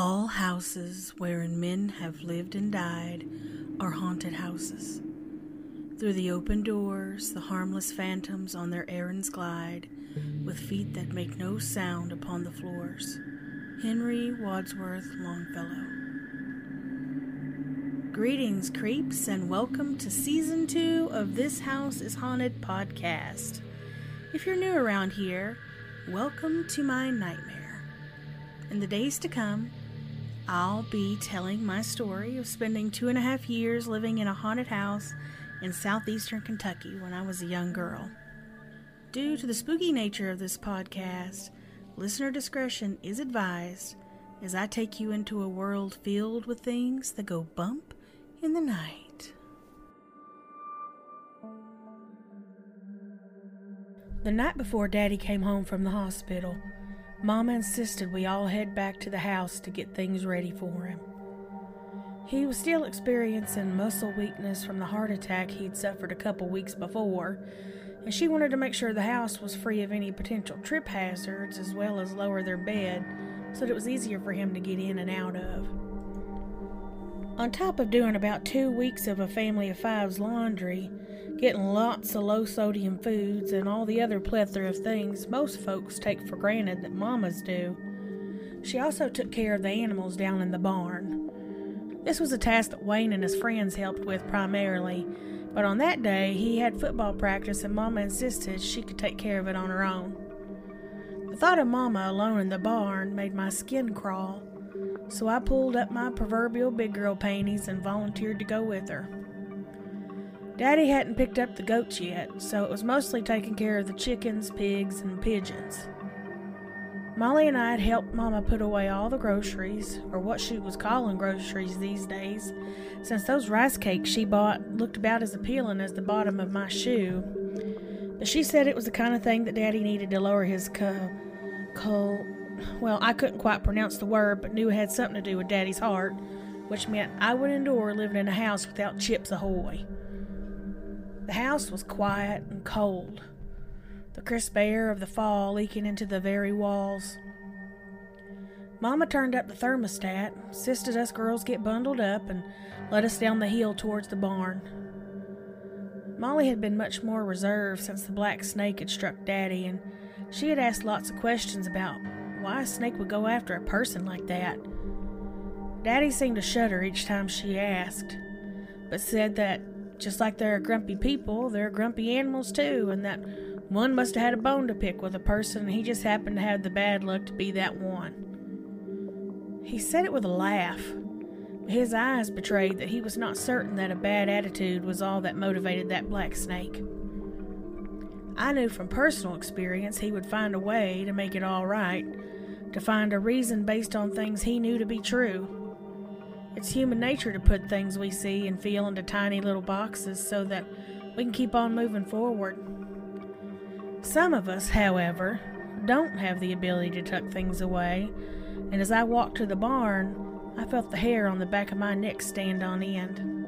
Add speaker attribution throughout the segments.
Speaker 1: All houses wherein men have lived and died are haunted houses. Through the open doors, the harmless phantoms on their errands glide, with feet that make no sound upon the floors. Henry Wadsworth Longfellow. Greetings, creeps, and welcome to season two of This House is Haunted podcast. If you're new around here, welcome to my nightmare. In the days to come, I'll be telling my story of spending two and a half years living in a haunted house in southeastern Kentucky when I was a young girl. Due to the spooky nature of this podcast, listener discretion is advised as I take you into a world filled with things that go bump in the night. The night before Daddy came home from the hospital, Mama insisted we all head back to the house to get things ready for him. He was still experiencing muscle weakness from the heart attack he'd suffered a couple weeks before, and she wanted to make sure the house was free of any potential trip hazards as well as lower their bed so that it was easier for him to get in and out of. On top of doing about two weeks of a family of five's laundry, getting lots of low sodium foods, and all the other plethora of things most folks take for granted that mamas do, she also took care of the animals down in the barn. This was a task that Wayne and his friends helped with primarily, but on that day he had football practice and Mama insisted she could take care of it on her own. The thought of Mama alone in the barn made my skin crawl, so I pulled up my proverbial big girl panties and volunteered to go with her. Daddy hadn't picked up the goats yet, so it was mostly taking care of the chickens, pigs, and pigeons. Molly and I had helped Mama put away all the groceries, or what she was calling groceries these days, since those rice cakes she bought looked about as appealing as the bottom of my shoe. But she said it was the kind of thing that Daddy needed to lower his co. co. Well, I couldn't quite pronounce the word, but knew it had something to do with Daddy's heart, which meant I would endure living in a house without Chips Ahoy. The house was quiet and cold, the crisp air of the fall leaking into the very walls. Mama turned up the thermostat, insisted us girls get bundled up, and led us down the hill towards the barn. Molly had been much more reserved since the black snake had struck Daddy, and she had asked lots of questions about why a snake would go after a person like that. Daddy seemed to shudder each time she asked, but said that just like there are grumpy people, there are grumpy animals too, and that one must have had a bone to pick with a person, and he just happened to have the bad luck to be that one. He said it with a laugh. but His eyes betrayed that he was not certain that a bad attitude was all that motivated that black snake. I knew from personal experience he would find a way to make it all right, to find a reason based on things he knew to be true. It's human nature to put things we see and feel into tiny little boxes so that we can keep on moving forward. Some of us, however, don't have the ability to tuck things away, and as I walked to the barn, I felt the hair on the back of my neck stand on end.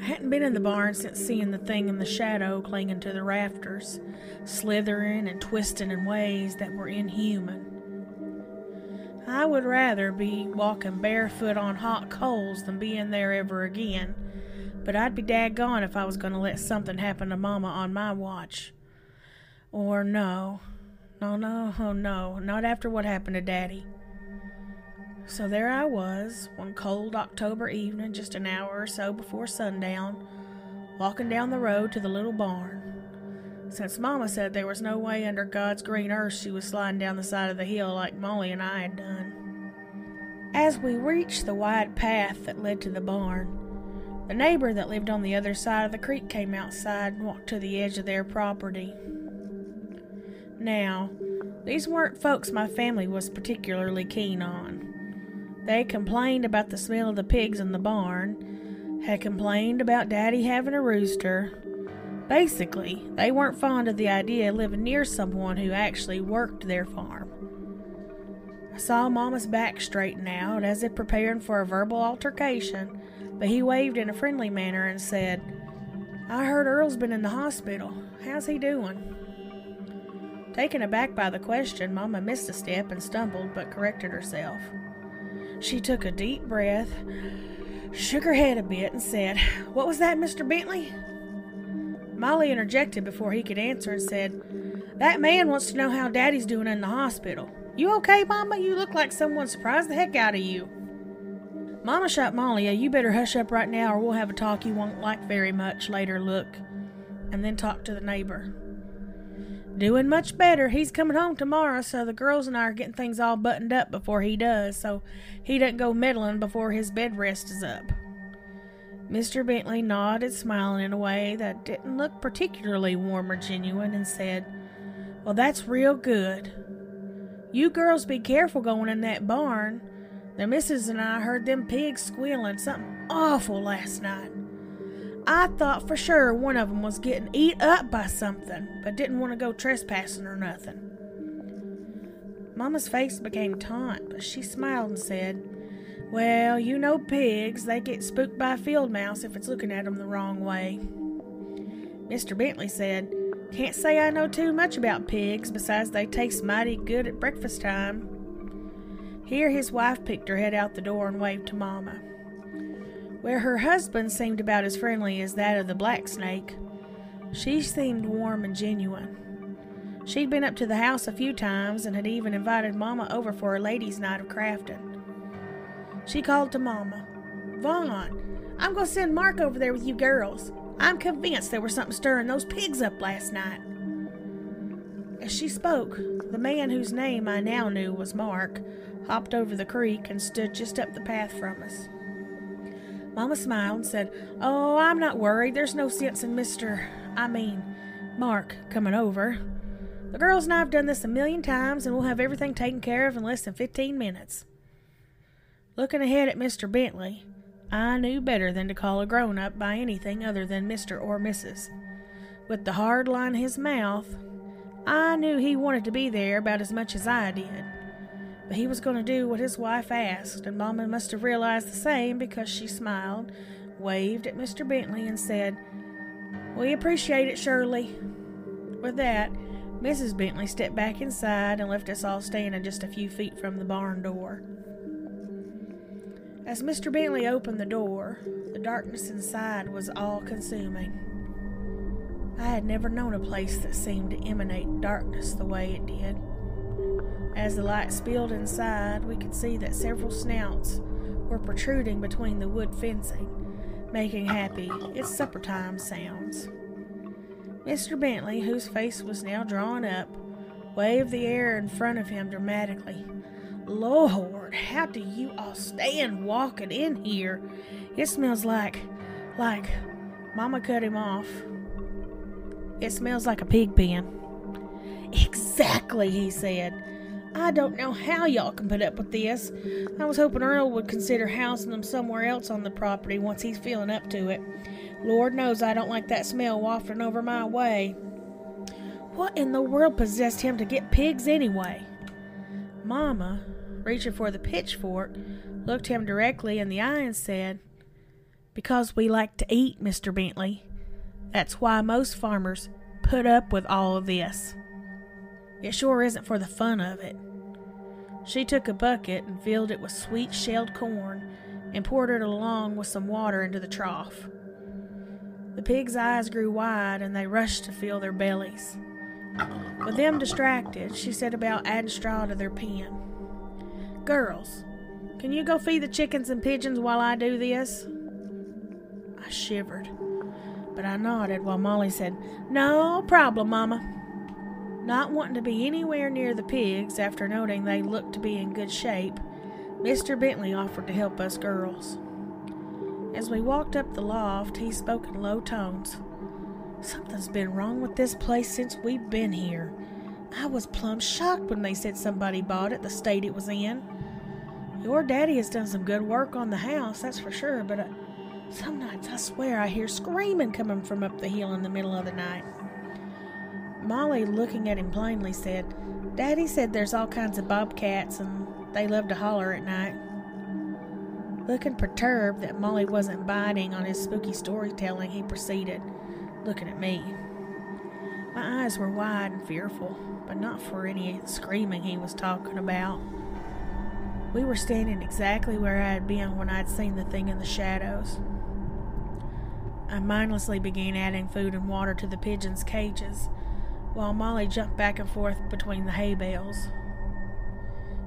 Speaker 1: I hadn't been in the barn since seeing the thing in the shadow clinging to the rafters, slithering and twisting in ways that were inhuman. I would rather be walking barefoot on hot coals than be in there ever again, but I'd be daggone if I was going to let something happen to Mama on my watch. Or no, no, no, oh no, not after what happened to Daddy. So there I was, one cold October evening, just an hour or so before sundown, walking down the road to the little barn. Since Mama said there was no way under God's green earth she was sliding down the side of the hill like Molly and I had done. As we reached the wide path that led to the barn, the neighbor that lived on the other side of the creek came outside and walked to the edge of their property. Now, these weren't folks my family was particularly keen on. They complained about the smell of the pigs in the barn, had complained about Daddy having a rooster. Basically, they weren't fond of the idea of living near someone who actually worked their farm. I saw Mama's back straighten out as if preparing for a verbal altercation, but he waved in a friendly manner and said, I heard Earl's been in the hospital. How's he doing? Taken aback by the question, Mama missed a step and stumbled but corrected herself. She took a deep breath, shook her head a bit, and said, What was that, Mr. Bentley? Molly interjected before he could answer and said, That man wants to know how Daddy's doing in the hospital. You okay, Mama? You look like someone surprised the heck out of you. Mama shot Molly you better hush up right now or we'll have a talk you won't like very much later, look. And then talk to the neighbor. Doing much better. He's coming home tomorrow, so the girls and I are getting things all buttoned up before he does, so he doesn't go meddling before his bed rest is up. Mr. Bentley nodded, smiling in a way that didn't look particularly warm or genuine, and said, Well, that's real good. You girls be careful going in that barn. The missus and I heard them pigs squealing something awful last night. I thought for sure one of 'em was getting eat up by something, but didn't want to go trespassing or nothing. Mama's face became taut, but she smiled and said, Well, you know pigs, they get spooked by a field mouse if it's looking at 'em the wrong way. Mr. Bentley said, Can't say I know too much about pigs, besides they taste mighty good at breakfast time. Here his wife picked her head out the door and waved to Mama where her husband seemed about as friendly as that of the black snake. She seemed warm and genuine. She'd been up to the house a few times and had even invited Mama over for a ladies' night of crafting. She called to Mama, Vaughn, I'm going to send Mark over there with you girls. I'm convinced there was something stirring those pigs up last night. As she spoke, the man whose name I now knew was Mark hopped over the creek and stood just up the path from us. Mama smiled and said, Oh, I'm not worried. There's no sense in Mr. I mean, Mark coming over. The girls and I have done this a million times, and we'll have everything taken care of in less than 15 minutes. Looking ahead at Mr. Bentley, I knew better than to call a grown up by anything other than Mr. or Mrs. With the hard line in his mouth, I knew he wanted to be there about as much as I did. But he was going to do what his wife asked, and Mama must have realized the same because she smiled, waved at Mr. Bentley, and said, We appreciate it, Shirley. With that, Mrs. Bentley stepped back inside and left us all standing just a few feet from the barn door. As Mr. Bentley opened the door, the darkness inside was all consuming. I had never known a place that seemed to emanate darkness the way it did. As the light spilled inside, we could see that several snouts were protruding between the wood fencing, making happy, it's supper time sounds. Mr. Bentley, whose face was now drawn up, waved the air in front of him dramatically. Lord, how do you all stand walking in here? It smells like, like, Mama cut him off. It smells like a pig pen. Exactly, he said. I don't know how y'all can put up with this. I was hoping Earl would consider housing them somewhere else on the property once he's feeling up to it. Lord knows I don't like that smell wafting over my way. What in the world possessed him to get pigs anyway? Mama, reaching for the pitchfork, looked him directly in the eye and said, Because we like to eat, Mr. Bentley. That's why most farmers put up with all of this. It sure isn't for the fun of it. She took a bucket and filled it with sweet shelled corn and poured it along with some water into the trough. The pig's eyes grew wide and they rushed to fill their bellies. With them distracted, she set about adding straw to their pen. Girls, can you go feed the chickens and pigeons while I do this? I shivered, but I nodded while Molly said, No problem, Mama. Not wanting to be anywhere near the pigs after noting they looked to be in good shape, Mr. Bentley offered to help us girls. As we walked up the loft, he spoke in low tones. Something's been wrong with this place since we've been here. I was plumb shocked when they said somebody bought it the state it was in. Your daddy has done some good work on the house, that's for sure, but uh, some nights I swear I hear screaming coming from up the hill in the middle of the night. Molly, looking at him plainly, said, Daddy said there's all kinds of bobcats and they love to holler at night. Looking perturbed that Molly wasn't biting on his spooky storytelling, he proceeded, looking at me. My eyes were wide and fearful, but not for any screaming he was talking about. We were standing exactly where I had been when I'd seen the thing in the shadows. I mindlessly began adding food and water to the pigeons' cages, while Molly jumped back and forth between the hay bales.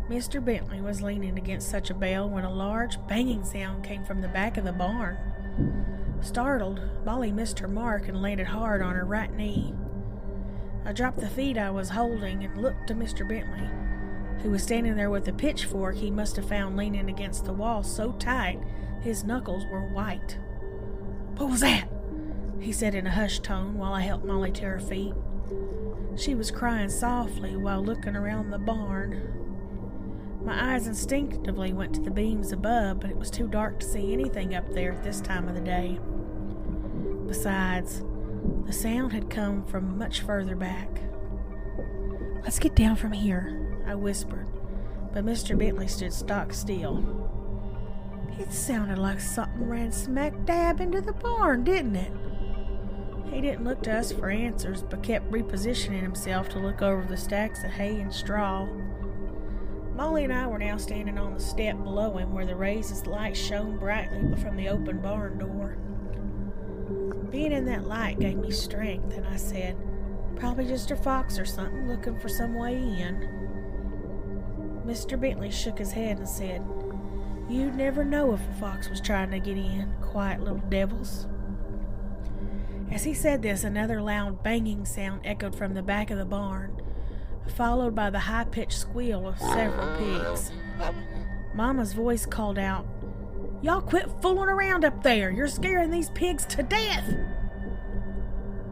Speaker 1: Mr. Bentley was leaning against such a bale when a large banging sound came from the back of the barn. Startled, Molly missed her mark and landed hard on her right knee. I dropped the feed I was holding and looked to Mr. Bentley, who was standing there with a pitchfork he must have found leaning against the wall so tight his knuckles were white. What was that? he said in a hushed tone while I helped Molly to her feet. She was crying softly while looking around the barn. My eyes instinctively went to the beams above, but it was too dark to see anything up there at this time of the day. Besides, the sound had come from much further back. Let's get down from here, I whispered, but Mr. Bentley stood stock still. It sounded like something ran smack dab into the barn, didn't it? He didn't look to us for answers, but kept repositioning himself to look over the stacks of hay and straw. Molly and I were now standing on the step below him where the rays of light shone brightly from the open barn door. Being in that light gave me strength, and I said, Probably just a fox or something looking for some way in. Mr. Bentley shook his head and said, You'd never know if a fox was trying to get in, quiet little devils. As he said this, another loud banging sound echoed from the back of the barn followed by the high pitched squeal of several pigs. Mama's voice called out, Y'all quit fooling around up there. You're scaring these pigs to death.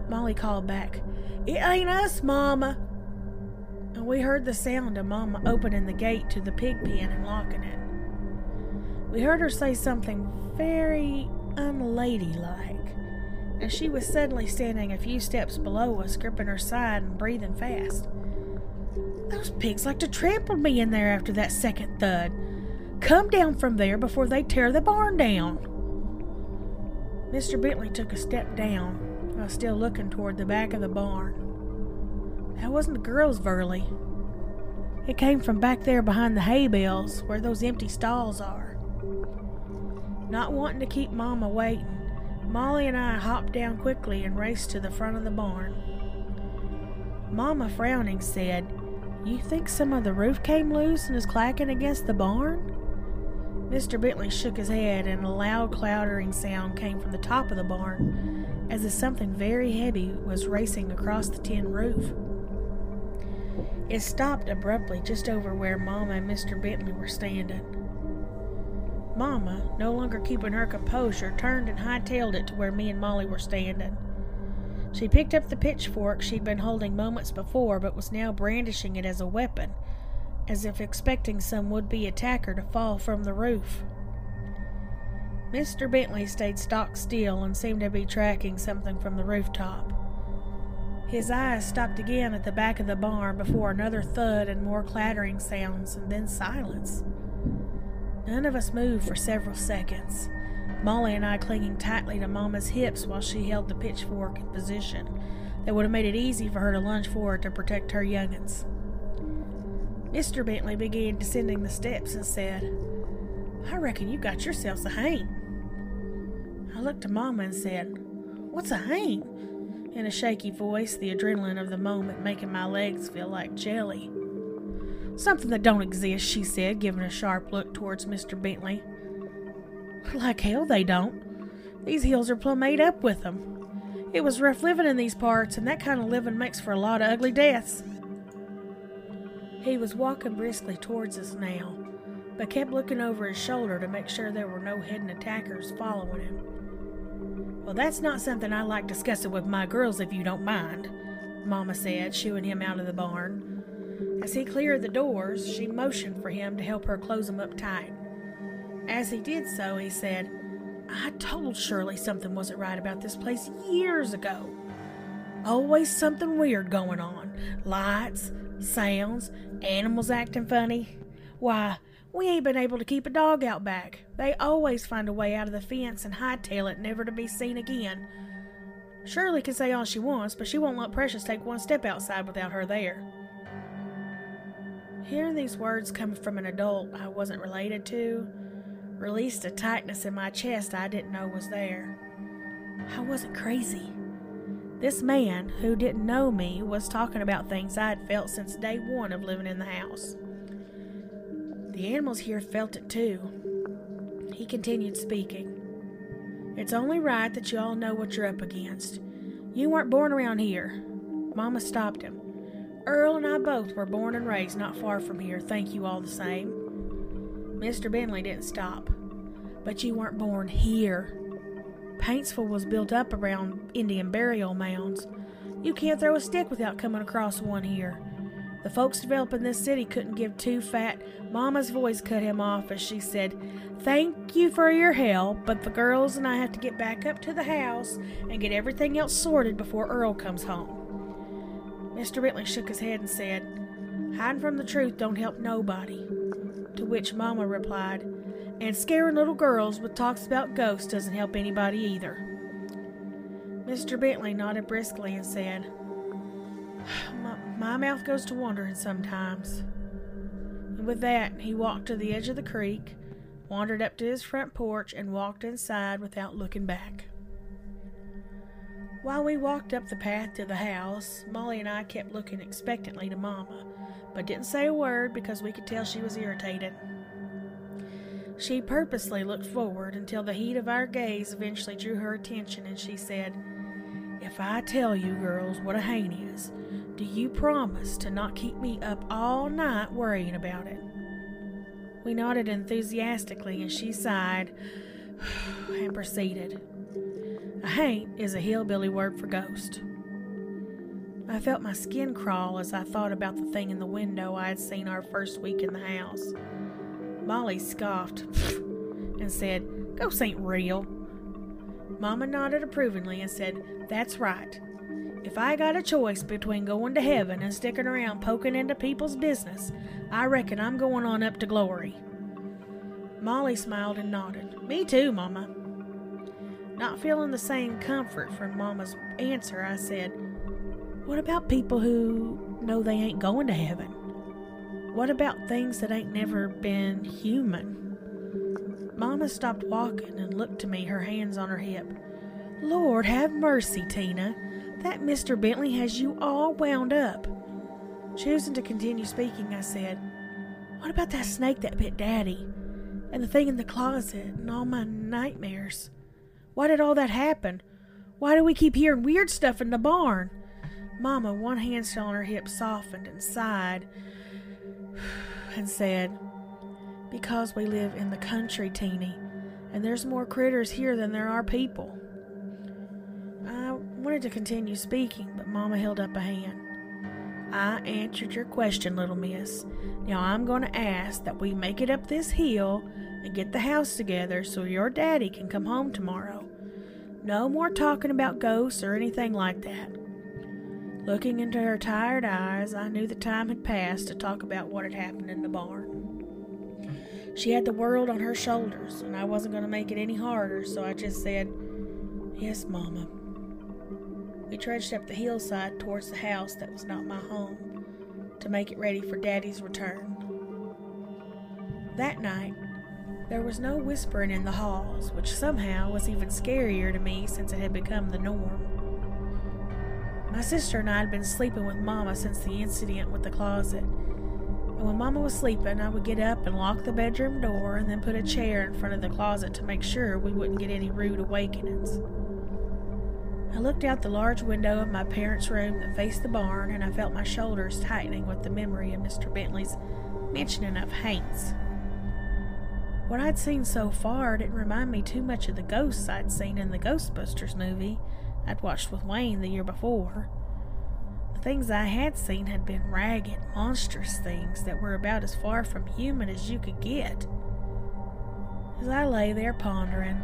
Speaker 1: Molly called back, It ain't us, Mama. And we heard the sound of Mama opening the gate to the pig pen and locking it. We heard her say something very unladylike as she was suddenly standing a few steps below us, gripping her side and breathing fast. Those pigs like to trample me in there after that second thud. Come down from there before they tear the barn down. Mr. Bentley took a step down while still looking toward the back of the barn. That wasn't the girls' Verley. It came from back there behind the hay bales where those empty stalls are. Not wanting to keep Mama waiting, Molly and I hopped down quickly and raced to the front of the barn. Mama, frowning, said, you think some of the roof came loose and is clacking against the barn? Mr. Bentley shook his head, and a loud clattering sound came from the top of the barn, as if something very heavy was racing across the tin roof. It stopped abruptly just over where Mama and Mr. Bentley were standing. Mama, no longer keeping her composure, turned and hightailed it to where me and Molly were standing. She picked up the pitchfork she'd been holding moments before, but was now brandishing it as a weapon, as if expecting some would be attacker to fall from the roof. Mr. Bentley stayed stock still and seemed to be tracking something from the rooftop. His eyes stopped again at the back of the barn before another thud and more clattering sounds, and then silence. None of us moved for several seconds. Molly and I clinging tightly to Mama's hips while she held the pitchfork in position that would have made it easy for her to lunge forward to protect her young'uns. Mr. Bentley began descending the steps and said, I reckon you got yourselves a haint. I looked to Mama and said, What's a haint? In a shaky voice, the adrenaline of the moment making my legs feel like jelly. Something that don't exist, she said, giving a sharp look towards Mr. Bentley. Like hell they don't. These hills are plumb made up with them. It was rough living in these parts, and that kind of living makes for a lot of ugly deaths. He was walking briskly towards us now, but kept looking over his shoulder to make sure there were no hidden attackers following him. Well, that's not something I like discussing with my girls if you don't mind, Mama said, shooing him out of the barn. As he cleared the doors, she motioned for him to help her close them up tight. As he did so, he said, I told Shirley something wasn't right about this place years ago. Always something weird going on lights, sounds, animals acting funny. Why, we ain't been able to keep a dog out back. They always find a way out of the fence and hightail it never to be seen again. Shirley can say all she wants, but she won't let Precious take one step outside without her there. Hearing these words coming from an adult I wasn't related to released a tightness in my chest I didn't know was there. I wasn't crazy. This man, who didn't know me, was talking about things I had felt since day one of living in the house. The animals here felt it too. He continued speaking. It's only right that you all know what you're up against. You weren't born around here. Mama stopped him. Earl and I both were born and raised not far from here, thank you all the same. Mr. Bentley didn't stop. But you weren't born here. Paintsville was built up around Indian burial mounds. You can't throw a stick without coming across one here. The folks developing this city couldn't give two fat. Mama's voice cut him off as she said, Thank you for your help, but the girls and I have to get back up to the house and get everything else sorted before Earl comes home. Mr. Bentley shook his head and said, Hiding from the truth don't help nobody. To which Mama replied, and scaring little girls with talks about ghosts doesn't help anybody either. Mr. Bentley nodded briskly and said, my, my mouth goes to wandering sometimes. And with that, he walked to the edge of the creek, wandered up to his front porch, and walked inside without looking back. While we walked up the path to the house, Molly and I kept looking expectantly to Mama, but didn't say a word because we could tell she was irritated. She purposely looked forward until the heat of our gaze eventually drew her attention, and she said, If I tell you, girls, what a haint is, do you promise to not keep me up all night worrying about it? We nodded enthusiastically, and she sighed and proceeded. A haint is a hillbilly word for ghost. I felt my skin crawl as I thought about the thing in the window I had seen our first week in the house. Molly scoffed and said, Ghosts ain't real. Mama nodded approvingly and said, That's right. If I got a choice between going to heaven and sticking around poking into people's business, I reckon I'm going on up to glory. Molly smiled and nodded. Me too, Mama. Not feeling the same comfort from Mama's answer, I said, What about people who know they ain't going to heaven? What about things that ain't never been human? Mama stopped walking and looked to me, her hands on her hip. Lord, have mercy, Tina. That Mr. Bentley has you all wound up. Choosing to continue speaking, I said, What about that snake that bit Daddy? And the thing in the closet and all my nightmares? Why did all that happen? Why do we keep hearing weird stuff in the barn? Mama, one hand still on her hip, softened and sighed and said, Because we live in the country, Teeny, and there's more critters here than there are people. Wanted to continue speaking, but Mama held up a hand. I answered your question, little miss. Now I'm going to ask that we make it up this hill and get the house together so your daddy can come home tomorrow. No more talking about ghosts or anything like that. Looking into her tired eyes, I knew the time had passed to talk about what had happened in the barn. She had the world on her shoulders, and I wasn't going to make it any harder, so I just said, Yes, Mama. We trudged up the hillside towards the house that was not my home to make it ready for Daddy's return. That night, there was no whispering in the halls, which somehow was even scarier to me since it had become the norm. My sister and I had been sleeping with Mama since the incident with the closet. And when Mama was sleeping, I would get up and lock the bedroom door and then put a chair in front of the closet to make sure we wouldn't get any rude awakenings. I looked out the large window of my parents' room that faced the barn, and I felt my shoulders tightening with the memory of Mr. Bentley's mentioning of Haints. What I'd seen so far didn't remind me too much of the ghosts I'd seen in the Ghostbusters movie I'd watched with Wayne the year before. The things I had seen had been ragged, monstrous things that were about as far from human as you could get. As I lay there pondering,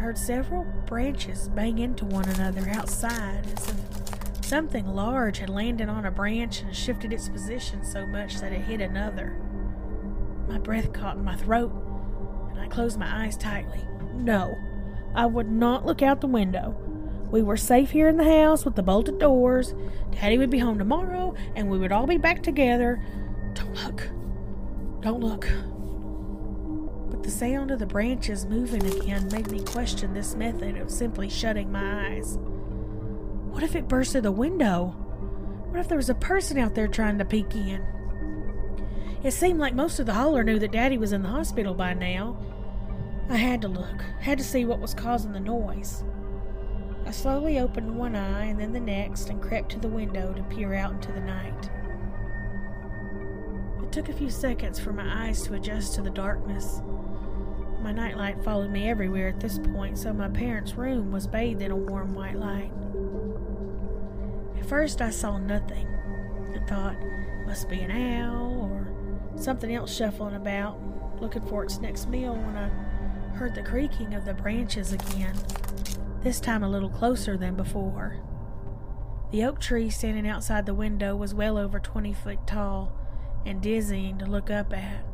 Speaker 1: heard several branches bang into one another outside as if something large had landed on a branch and shifted its position so much that it hit another. My breath caught in my throat, and I closed my eyes tightly. No, I would not look out the window. We were safe here in the house with the bolted doors. Daddy would be home tomorrow, and we would all be back together Don't look. Don't look. The sound of the branches moving again made me question this method of simply shutting my eyes. What if it burst through the window? What if there was a person out there trying to peek in? It seemed like most of the holler knew that Daddy was in the hospital by now. I had to look, had to see what was causing the noise. I slowly opened one eye and then the next and crept to the window to peer out into the night. It took a few seconds for my eyes to adjust to the darkness. My nightlight followed me everywhere at this point, so my parents' room was bathed in a warm white light. At first, I saw nothing. I thought, must be an owl or something else shuffling about, looking for its next meal when I heard the creaking of the branches again, this time a little closer than before. The oak tree standing outside the window was well over 20 feet tall and dizzying to look up at,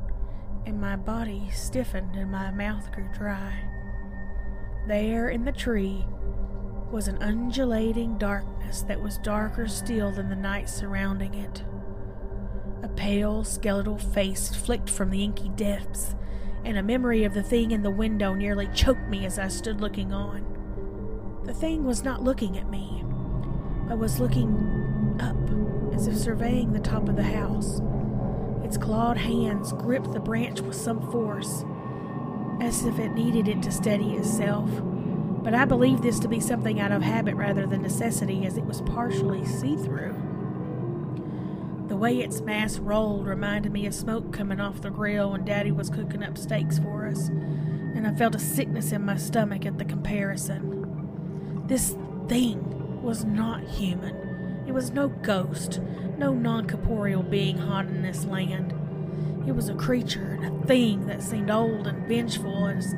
Speaker 1: and my body stiffened and my mouth grew dry. There in the tree was an undulating darkness that was darker still than the night surrounding it. A pale, skeletal face flicked from the inky depths, and a memory of the thing in the window nearly choked me as I stood looking on. The thing was not looking at me, but was looking up, as if surveying the top of the house. Its clawed hands gripped the branch with some force, as if it needed it to steady itself. But I believed this to be something out of habit rather than necessity, as it was partially see through. The way its mass rolled reminded me of smoke coming off the grill when Daddy was cooking up steaks for us, and I felt a sickness in my stomach at the comparison. This thing was not human. It was no ghost, no non corporeal being haunting this land. It was a creature and a thing that seemed old and vengeful as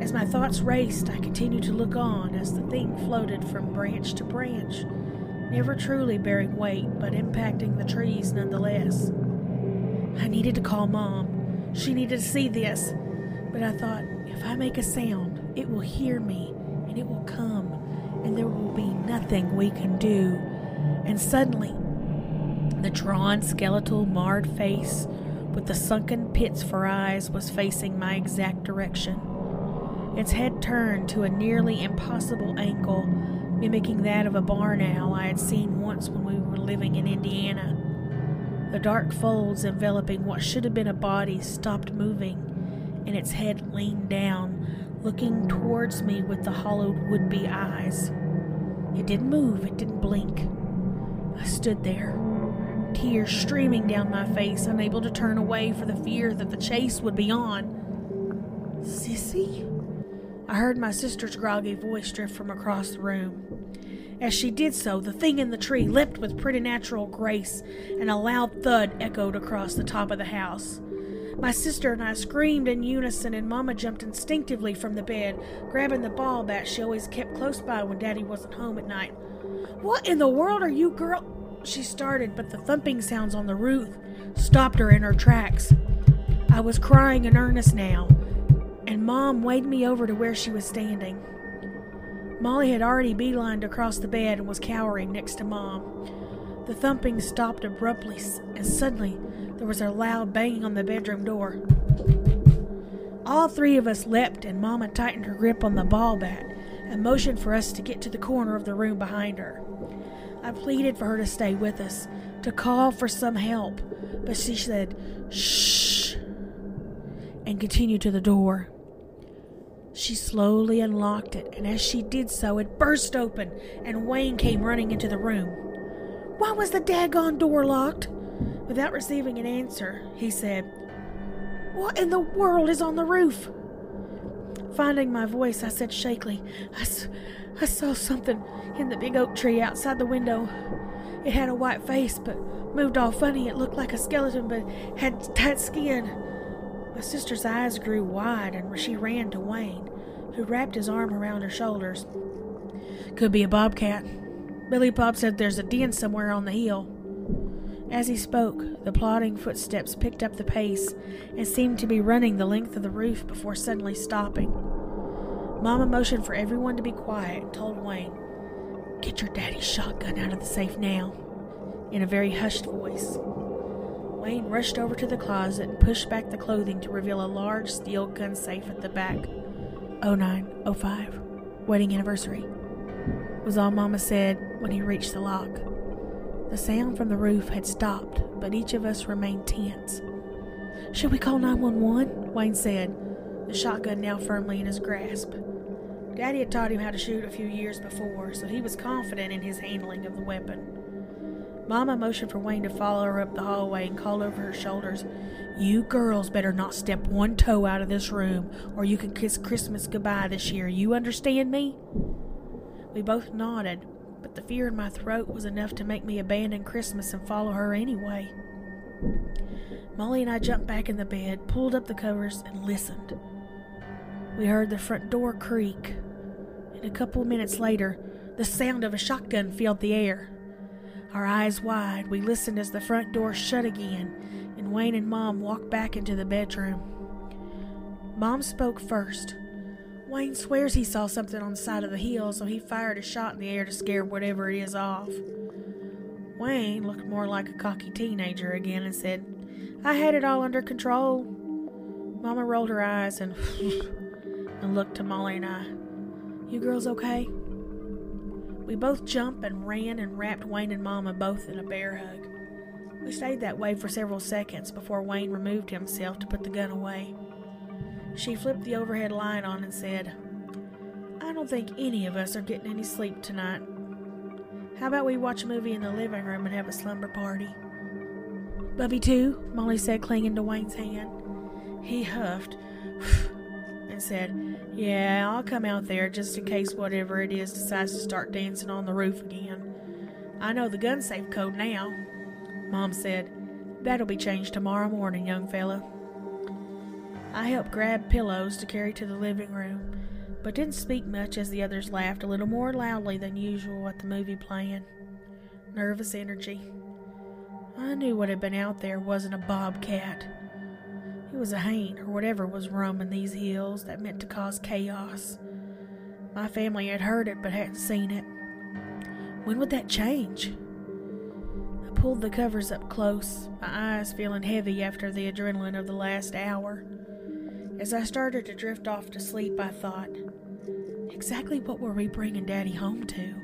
Speaker 1: as my thoughts raced, I continued to look on as the thing floated from branch to branch, never truly bearing weight, but impacting the trees nonetheless. I needed to call Mom. She needed to see this. But I thought, if I make a sound, it will hear me, and it will come, and there will be nothing we can do. And suddenly, the drawn, skeletal, marred face with the sunken pits for eyes was facing my exact direction. Its head turned to a nearly impossible angle, mimicking that of a barn owl I had seen once when we were living in Indiana. The dark folds enveloping what should have been a body stopped moving, and its head leaned down, looking towards me with the hollowed would be eyes. It didn't move, it didn't blink. I stood there, tears streaming down my face, unable to turn away for the fear that the chase would be on. Sissy? I heard my sister's groggy voice drift from across the room. As she did so, the thing in the tree leapt with preternatural grace, and a loud thud echoed across the top of the house. My sister and I screamed in unison, and Mama jumped instinctively from the bed, grabbing the ball bat she always kept close by when Daddy wasn't home at night. What in the world are you girl? She started, but the thumping sounds on the roof stopped her in her tracks. I was crying in earnest now, and Mom waved me over to where she was standing. Molly had already beelined across the bed and was cowering next to Mom. The thumping stopped abruptly, and suddenly there was a loud banging on the bedroom door. All three of us leapt, and Mama tightened her grip on the ball bat and motioned for us to get to the corner of the room behind her. I pleaded for her to stay with us, to call for some help, but she said, shh, and continued to the door. She slowly unlocked it, and as she did so, it burst open, and Wayne came running into the room. Why was the daggone door locked? Without receiving an answer, he said, What in the world is on the roof? Finding my voice, I said shakily, I, I saw something in the big oak tree outside the window. It had a white face, but moved all funny. It looked like a skeleton, but had tight skin. My sister's eyes grew wide, and she ran to Wayne, who wrapped his arm around her shoulders. Could be a bobcat. Billy Bob said there's a den somewhere on the hill. As he spoke, the plodding footsteps picked up the pace and seemed to be running the length of the roof before suddenly stopping. Mama motioned for everyone to be quiet and told Wayne, Get your daddy's shotgun out of the safe now, in a very hushed voice. Wayne rushed over to the closet and pushed back the clothing to reveal a large steel gun safe at the back. 0905, wedding anniversary, was all Mama said when he reached the lock. The sound from the roof had stopped, but each of us remained tense. Should we call 911? Wayne said, the shotgun now firmly in his grasp. Daddy had taught him how to shoot a few years before, so he was confident in his handling of the weapon. Mama motioned for Wayne to follow her up the hallway and called over her shoulders, You girls better not step one toe out of this room, or you can kiss Christmas goodbye this year. You understand me? We both nodded, but the fear in my throat was enough to make me abandon Christmas and follow her anyway. Molly and I jumped back in the bed, pulled up the covers, and listened. We heard the front door creak, and a couple of minutes later, the sound of a shotgun filled the air. Our eyes wide, we listened as the front door shut again, and Wayne and Mom walked back into the bedroom. Mom spoke first. Wayne swears he saw something on the side of the hill, so he fired a shot in the air to scare whatever it is off. Wayne looked more like a cocky teenager again and said, I had it all under control. Mama rolled her eyes and and looked to Molly and I. You girls okay? We both jumped and ran and wrapped Wayne and Mama both in a bear hug. We stayed that way for several seconds before Wayne removed himself to put the gun away. She flipped the overhead line on and said, I don't think any of us are getting any sleep tonight. How about we watch a movie in the living room and have a slumber party? Bubby, too, Molly said, clinging to Wayne's hand. He huffed and said, Yeah, I'll come out there just in case whatever it is decides to start dancing on the roof again. I know the gun safe code now. Mom said, That'll be changed tomorrow morning, young fella. I helped grab pillows to carry to the living room, but didn't speak much as the others laughed a little more loudly than usual at the movie playing. Nervous energy. I knew what had been out there wasn't a bobcat. It was a haint, or whatever was roaming these hills that meant to cause chaos. My family had heard it but hadn't seen it. When would that change? I pulled the covers up close, my eyes feeling heavy after the adrenaline of the last hour. As I started to drift off to sleep, I thought, exactly what were we bringing Daddy home to?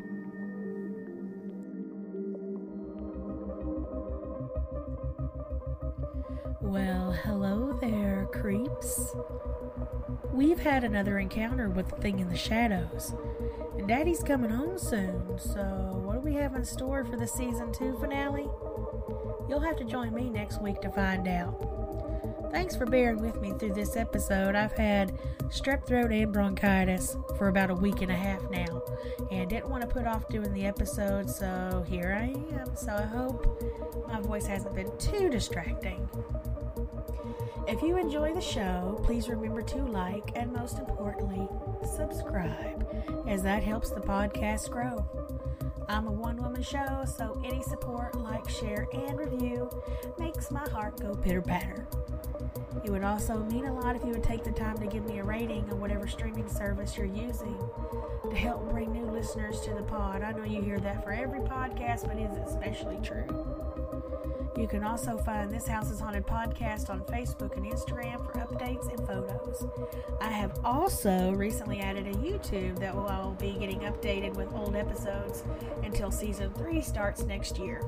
Speaker 1: Well, hello there, creeps. We've had another encounter with the thing in the shadows, and Daddy's coming home soon, so what do we have in store for the season 2 finale? You'll have to join me next week to find out. Thanks for bearing with me through this episode. I've had strep throat and bronchitis for about a week and a half now, and didn't want to put off doing the episode, so here I am. So I hope my voice hasn't been too distracting. If you enjoy the show, please remember to like and most importantly, subscribe, as that helps the podcast grow. I'm a one woman show, so any support, like, share, and review makes my heart go pitter patter. It would also mean a lot if you would take the time to give me a rating on whatever streaming service you're using to help bring new listeners to the pod. I know you hear that for every podcast, but it is especially true. You can also find This House is Haunted podcast on Facebook and Instagram for updates and photos. I have also recently added a YouTube that will I'll be getting updated with old episodes until season 3 starts next year.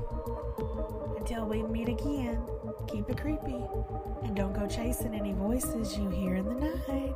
Speaker 1: Until we meet again, keep it creepy and don't go chasing any voices you hear in the night.